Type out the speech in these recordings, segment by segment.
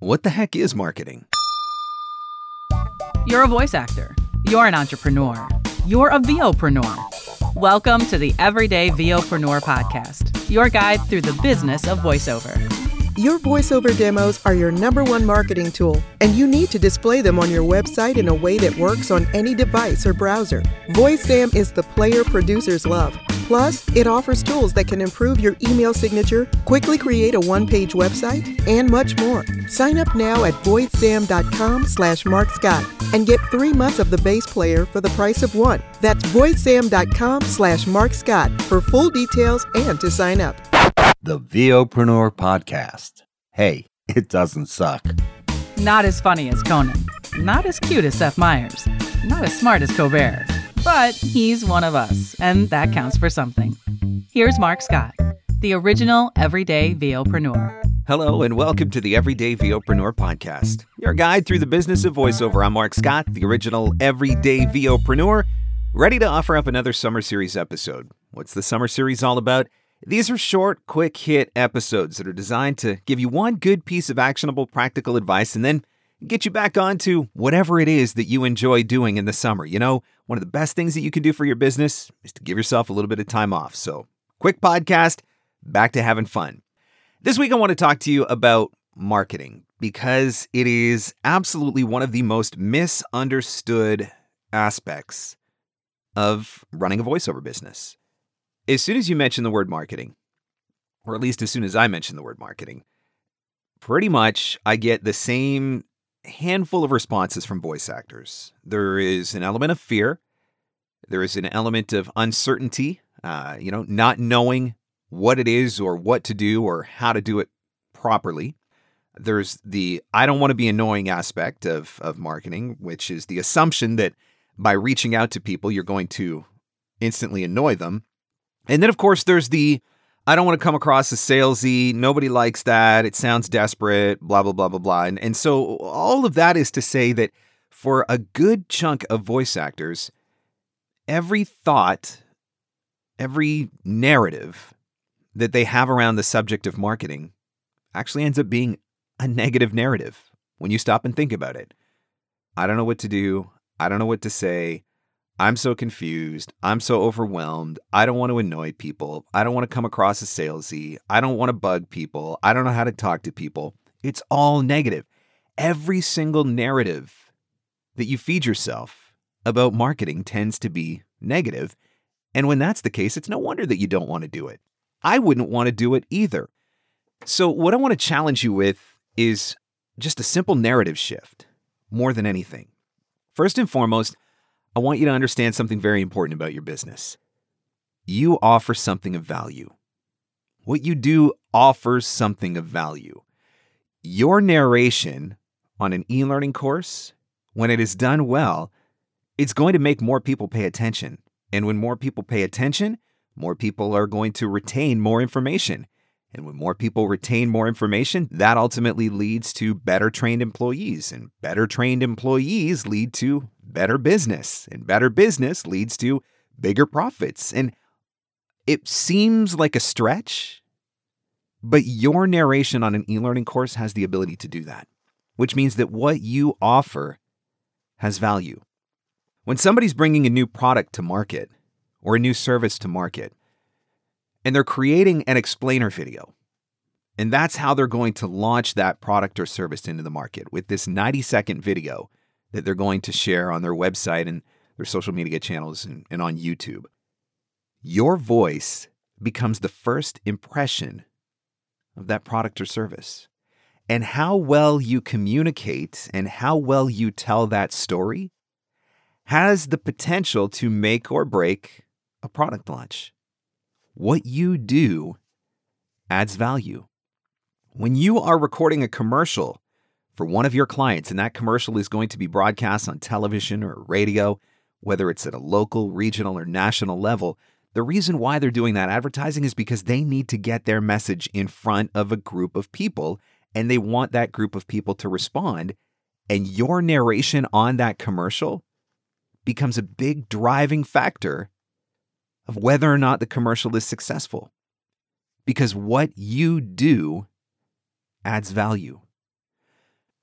What the heck is marketing? You're a voice actor. You're an entrepreneur. You're a VOpreneur. Welcome to the Everyday VOpreneur podcast, your guide through the business of voiceover. Your voiceover demos are your number one marketing tool, and you need to display them on your website in a way that works on any device or browser. VoiceZam is the player producers love. Plus, it offers tools that can improve your email signature, quickly create a one-page website, and much more. Sign up now at voicezam.com slash markscott and get three months of the base player for the price of one. That's voicezam.com slash markscott for full details and to sign up. The VOpreneur Podcast. Hey, it doesn't suck. Not as funny as Conan, not as cute as Seth Meyers, not as smart as Colbert, but he's one of us, and that counts for something. Here's Mark Scott, the original everyday VOpreneur. Hello, and welcome to the Everyday VOpreneur Podcast, your guide through the business of voiceover. I'm Mark Scott, the original everyday VOpreneur, ready to offer up another summer series episode. What's the summer series all about? These are short, quick hit episodes that are designed to give you one good piece of actionable, practical advice and then get you back onto whatever it is that you enjoy doing in the summer. You know, one of the best things that you can do for your business is to give yourself a little bit of time off. So, quick podcast, back to having fun. This week, I want to talk to you about marketing because it is absolutely one of the most misunderstood aspects of running a voiceover business. As soon as you mention the word marketing, or at least as soon as I mention the word marketing, pretty much I get the same handful of responses from voice actors. There is an element of fear, there is an element of uncertainty, uh, you know, not knowing what it is or what to do or how to do it properly. There's the I don't want to be annoying aspect of, of marketing, which is the assumption that by reaching out to people, you're going to instantly annoy them. And then, of course, there's the I don't want to come across as salesy. Nobody likes that. It sounds desperate, blah, blah, blah, blah, blah. And, and so all of that is to say that for a good chunk of voice actors, every thought, every narrative that they have around the subject of marketing actually ends up being a negative narrative when you stop and think about it. I don't know what to do. I don't know what to say. I'm so confused. I'm so overwhelmed. I don't want to annoy people. I don't want to come across as salesy. I don't want to bug people. I don't know how to talk to people. It's all negative. Every single narrative that you feed yourself about marketing tends to be negative. And when that's the case, it's no wonder that you don't want to do it. I wouldn't want to do it either. So, what I want to challenge you with is just a simple narrative shift more than anything. First and foremost, I want you to understand something very important about your business. You offer something of value. What you do offers something of value. Your narration on an e learning course, when it is done well, it's going to make more people pay attention. And when more people pay attention, more people are going to retain more information. And when more people retain more information, that ultimately leads to better trained employees. And better trained employees lead to better business. And better business leads to bigger profits. And it seems like a stretch, but your narration on an e learning course has the ability to do that, which means that what you offer has value. When somebody's bringing a new product to market or a new service to market, and they're creating an explainer video. And that's how they're going to launch that product or service into the market with this 90 second video that they're going to share on their website and their social media channels and, and on YouTube. Your voice becomes the first impression of that product or service. And how well you communicate and how well you tell that story has the potential to make or break a product launch what you do adds value. When you are recording a commercial for one of your clients, and that commercial is going to be broadcast on television or radio, whether it's at a local, regional, or national level, the reason why they're doing that advertising is because they need to get their message in front of a group of people and they want that group of people to respond. And your narration on that commercial becomes a big driving factor of whether or not the commercial is successful. Because what you do adds value.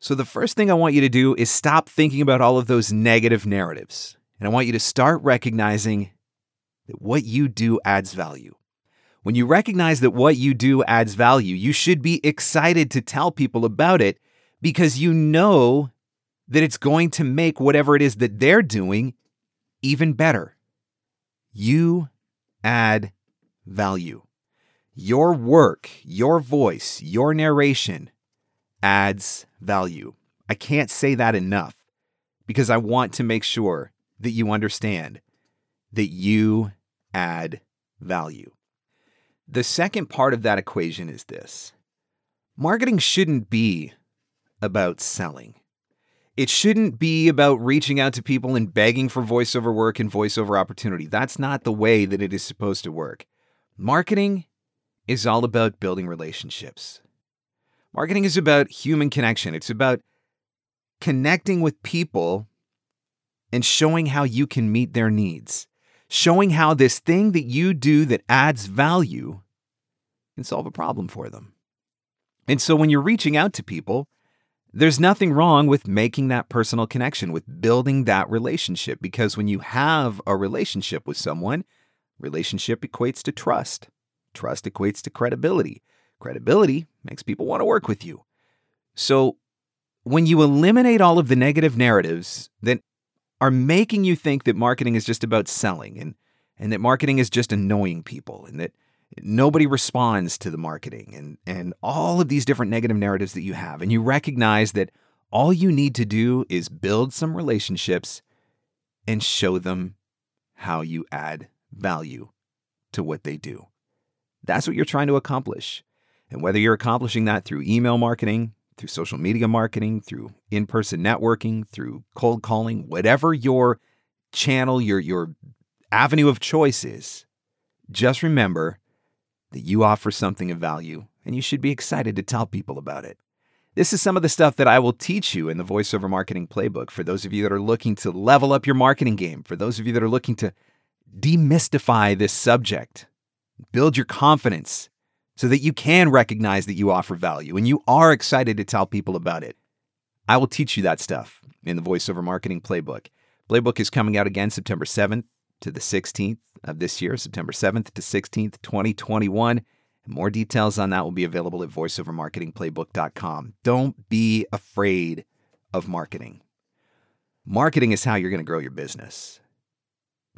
So, the first thing I want you to do is stop thinking about all of those negative narratives. And I want you to start recognizing that what you do adds value. When you recognize that what you do adds value, you should be excited to tell people about it because you know that it's going to make whatever it is that they're doing even better. You add value. Your work, your voice, your narration adds value. I can't say that enough because I want to make sure that you understand that you add value. The second part of that equation is this marketing shouldn't be about selling. It shouldn't be about reaching out to people and begging for voiceover work and voiceover opportunity. That's not the way that it is supposed to work. Marketing is all about building relationships. Marketing is about human connection. It's about connecting with people and showing how you can meet their needs, showing how this thing that you do that adds value can solve a problem for them. And so when you're reaching out to people, there's nothing wrong with making that personal connection, with building that relationship, because when you have a relationship with someone, relationship equates to trust. Trust equates to credibility. Credibility makes people want to work with you. So when you eliminate all of the negative narratives that are making you think that marketing is just about selling and, and that marketing is just annoying people and that nobody responds to the marketing and, and all of these different negative narratives that you have, and you recognize that all you need to do is build some relationships and show them how you add value to what they do. That's what you're trying to accomplish. And whether you're accomplishing that through email marketing, through social media marketing, through in person networking, through cold calling, whatever your channel, your, your avenue of choice is, just remember that you offer something of value and you should be excited to tell people about it. This is some of the stuff that I will teach you in the voiceover marketing playbook for those of you that are looking to level up your marketing game, for those of you that are looking to demystify this subject, build your confidence so that you can recognize that you offer value and you are excited to tell people about it. I will teach you that stuff in the voiceover marketing playbook. Playbook is coming out again September 7th to the 16th of this year, September 7th to 16th, 2021. more details on that will be available at voiceovermarketingplaybook.com. Don't be afraid of marketing. Marketing is how you're going to grow your business.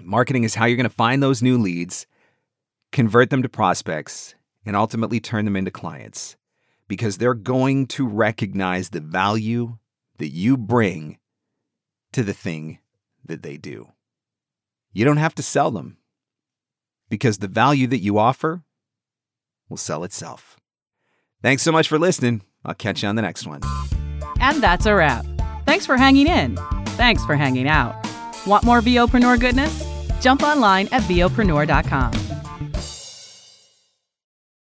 Marketing is how you're going to find those new leads, convert them to prospects, and ultimately turn them into clients because they're going to recognize the value that you bring to the thing that they do. You don't have to sell them because the value that you offer will sell itself. Thanks so much for listening. I'll catch you on the next one. And that's a wrap. Thanks for hanging in. Thanks for hanging out. Want more VOpreneur goodness? Jump online at VOpreneur.com.